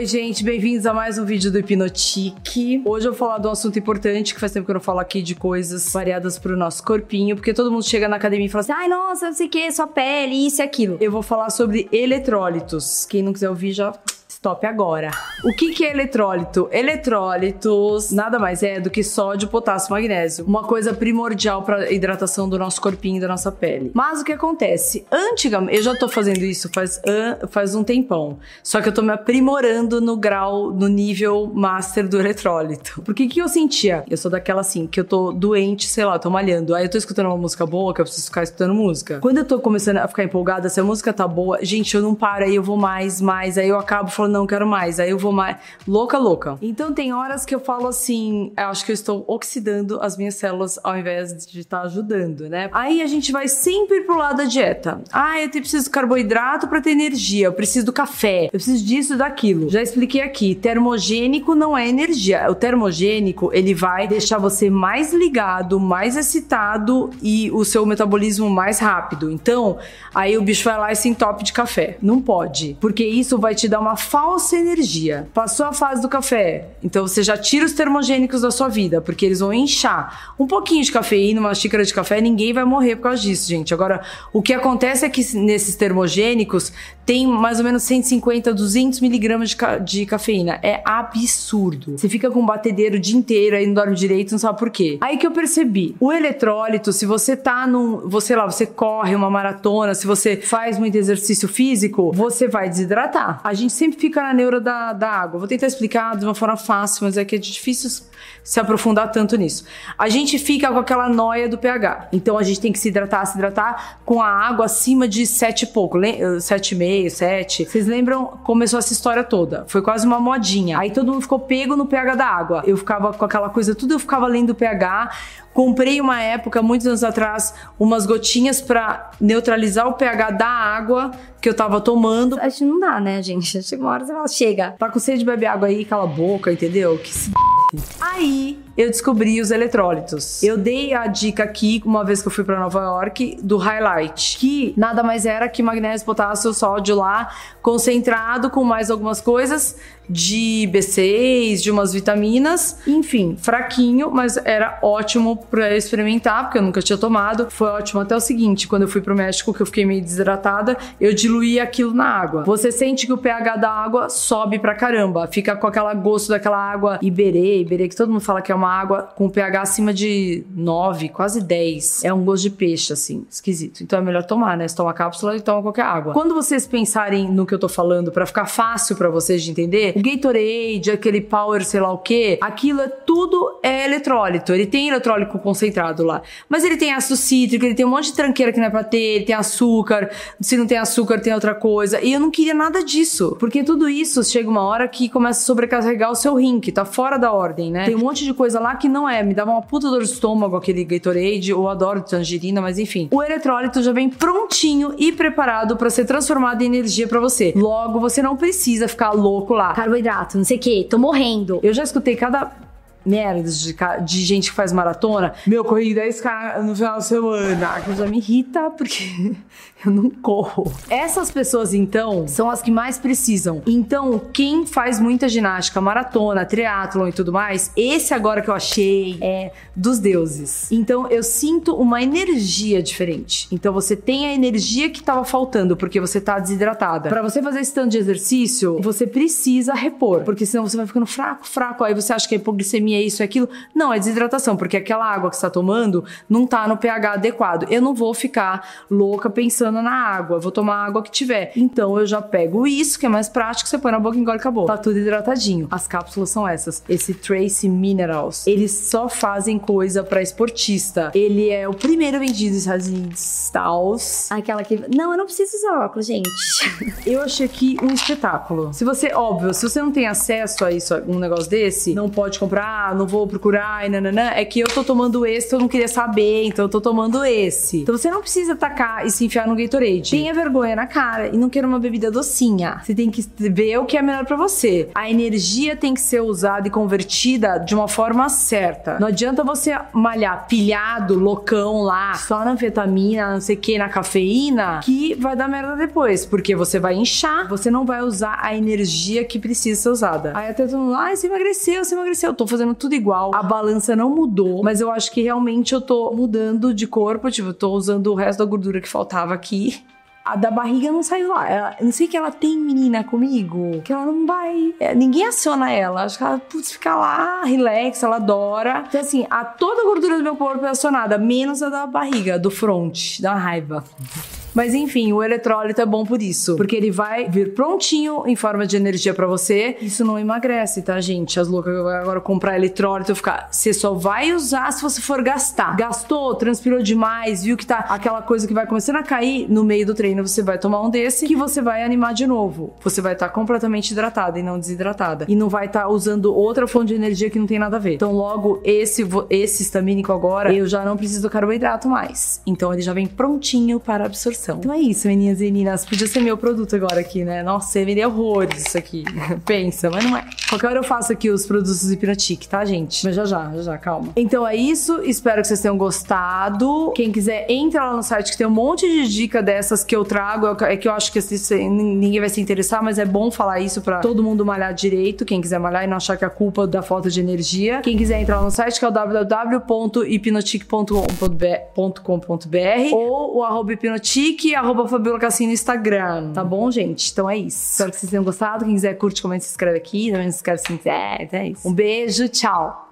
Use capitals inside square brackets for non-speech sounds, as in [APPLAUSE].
Oi, gente, bem-vindos a mais um vídeo do Hipnotique. Hoje eu vou falar de um assunto importante que faz tempo que eu não falo aqui de coisas variadas pro nosso corpinho, porque todo mundo chega na academia e fala assim: ai, nossa, não sei o que, sua pele, isso e aquilo. Eu vou falar sobre eletrólitos. Quem não quiser ouvir já Stop agora. O que, que é eletrólito? Eletrólitos nada mais é do que sódio, potássio, magnésio. Uma coisa primordial para hidratação do nosso corpinho e da nossa pele. Mas o que acontece? Antigamente, eu já tô fazendo isso faz, faz um tempão. Só que eu tô me aprimorando no grau, no nível master do eletrólito. Por que que eu sentia? Eu sou daquela assim, que eu tô doente, sei lá, tô malhando. Aí eu tô escutando uma música boa, que eu preciso ficar escutando música. Quando eu tô começando a ficar empolgada, se a música tá boa, gente, eu não paro, aí eu vou mais, mais. Aí eu acabo falando, não quero mais. Aí eu vou mais. Louca, louca. Então tem horas que eu falo assim, eu acho que eu estou oxidando as minhas células ao invés de estar ajudando, né? Aí a gente vai sempre pro lado da dieta. Ah, eu preciso de carboidrato para ter energia, eu preciso do café, eu preciso disso, daquilo. Já expliquei aqui, termogênico não é energia. O termogênico, ele vai deixar você mais ligado, mais excitado e o seu metabolismo mais rápido. Então, aí o bicho vai lá e se entope de café. Não pode, porque isso vai te dar uma falsa energia. Passou a fase do café, então você já tira os termogênicos da sua vida, porque eles vão inchar. Um pouquinho de cafeína, uma xícara de café, ninguém vai morrer por causa disso, gente. Agora, o que acontece é que nesses termogênicos tem mais ou menos 150, 200 miligramas de, ca de cafeína. É absurdo. Você fica com um batedeiro o dia inteiro, aí não dorme direito, não sabe por quê. Aí que eu percebi, o eletrólito, se você tá num, você lá, você corre uma maratona, se você faz muito exercício físico, você vai desidratar. A gente sempre fica fica na neura da, da água. Vou tentar explicar de uma forma fácil, mas é que é difícil se aprofundar tanto nisso. A gente fica com aquela noia do pH. Então a gente tem que se hidratar, se hidratar com a água acima de 7 e pouco, 7,5, 7. Vocês lembram? Começou essa história toda. Foi quase uma modinha. Aí todo mundo ficou pego no pH da água. Eu ficava com aquela coisa, tudo eu ficava lendo o pH. Comprei uma época, muitos anos atrás, umas gotinhas para neutralizar o pH da água que eu tava tomando. Acho que não dá, né, gente? Chega uma hora você fala, chega. Tá com sede de beber água aí, cala a boca, entendeu? Que se Aí eu descobri os eletrólitos. Eu dei a dica aqui, uma vez que eu fui para Nova York, do Highlight, que nada mais era que magnésio, potássio, sódio lá, concentrado com mais algumas coisas de B6, de umas vitaminas, enfim, fraquinho, mas era ótimo para experimentar, porque eu nunca tinha tomado. Foi ótimo até o seguinte, quando eu fui pro México, que eu fiquei meio desidratada, eu diluí aquilo na água. Você sente que o pH da água sobe pra caramba, fica com aquela gosto daquela água Iberê, Iberê, que todo mundo fala que é uma água com pH acima de 9, quase 10. É um gosto de peixe, assim, esquisito. Então é melhor tomar, né? Você toma cápsula e toma qualquer água. Quando vocês pensarem no que eu tô falando, para ficar fácil para vocês de entender, o Gatorade, aquele Power, sei lá o que, aquilo é tudo é eletrólito. Ele tem eletrólito concentrado lá. Mas ele tem ácido cítrico, ele tem um monte de tranqueira que não é pra ter, ele tem açúcar. Se não tem açúcar, tem outra coisa. E eu não queria nada disso. Porque tudo isso chega uma hora que começa a sobrecarregar o seu rim, que tá fora da ordem, né? Tem um monte de coisa lá que não é. Me dava uma puta dor de estômago aquele Gatorade. Eu adoro tangerina, mas enfim. O eletrólito já vem prontinho e preparado para ser transformado em energia para você. Logo, você não precisa ficar louco lá. Carboidrato, não sei o que, tô morrendo. Eu já escutei cada merdas de, de gente que faz maratona. Meu, corri 10k no final de semana. Que já me irrita porque [LAUGHS] eu não corro. Essas pessoas, então, são as que mais precisam. Então, quem faz muita ginástica, maratona, triatlon e tudo mais, esse agora que eu achei é dos deuses. Então, eu sinto uma energia diferente. Então, você tem a energia que tava faltando porque você tá desidratada. Para você fazer esse tanto de exercício, você precisa repor, porque senão você vai ficando fraco, fraco. Aí você acha que é hipoglicemia é isso, é aquilo. Não, é desidratação, porque aquela água que você está tomando não tá no pH adequado. Eu não vou ficar louca pensando na água, eu vou tomar a água que tiver. Então eu já pego isso, que é mais prático, você põe na boca e engole acabou. Tá tudo hidratadinho. As cápsulas são essas. Esse Trace Minerals, eles só fazem coisa para esportista. Ele é o primeiro vendido Unidos. Tals. Aquela que. Não, eu não preciso usar óculos, gente. [LAUGHS] eu achei aqui um espetáculo. Se você, óbvio, se você não tem acesso a isso, um negócio desse, não pode comprar ah, não vou procurar e nananã, é que eu tô tomando esse eu não queria saber, então eu tô tomando esse. Então você não precisa tacar e se enfiar no Gatorade. Tenha vergonha na cara e não queira uma bebida docinha. Você tem que ver o que é melhor para você. A energia tem que ser usada e convertida de uma forma certa. Não adianta você malhar pilhado, loucão lá, só na anfetamina, não sei o que, na cafeína, que vai dar merda depois, porque você vai inchar, você não vai usar a energia que precisa ser usada. Aí até todo mundo, ai, você emagreceu, você emagreceu. Eu tô fazendo tudo igual, a balança não mudou, mas eu acho que realmente eu tô mudando de corpo, tipo, eu tô usando o resto da gordura que faltava aqui a da barriga não saiu lá. Ela, não sei que ela tem menina comigo, que ela não vai. É, ninguém aciona ela. Acho que ela, putz, fica lá, relax, ela adora. Então, assim, a toda a gordura do meu corpo é acionada, menos a da barriga, do front, da raiva. Mas enfim, o eletrólito é bom por isso, porque ele vai vir prontinho em forma de energia para você. Isso não emagrece, tá, gente? As loucas agora comprar eletrólito, ficar, você só vai usar se você for gastar. Gastou, transpirou demais, viu que tá aquela coisa que vai começando a cair no meio do treino, você vai tomar um desse que você vai animar de novo. Você vai estar tá completamente hidratada e não desidratada. E não vai estar tá usando outra fonte de energia que não tem nada a ver. Então, logo esse esse estamínico agora, eu já não preciso do carboidrato mais. Então, ele já vem prontinho para absorção então é isso, meninas e meninas. Podia ser meu produto agora aqui, né? Nossa, eu veria horrores isso aqui. [LAUGHS] Pensa, mas não é. Qualquer hora eu faço aqui os produtos do Hipnotic, tá, gente? Mas já já, já já, calma. Então é isso. Espero que vocês tenham gostado. Quem quiser, entra lá no site que tem um monte de dica dessas que eu trago. É que eu acho que ninguém vai se interessar, mas é bom falar isso pra todo mundo malhar direito. Quem quiser malhar e não achar que é culpa da falta de energia. Quem quiser entrar lá no site que é o www.hipnotic.com.br ou o arroba hipnotic Chique, arroba Fabiola Cassino no Instagram. Tá bom, gente? Então é isso. Espero que vocês tenham gostado. Quem quiser, curte, comenta, se inscreve aqui. Também se inscreve se quiser. É isso. Um beijo, tchau.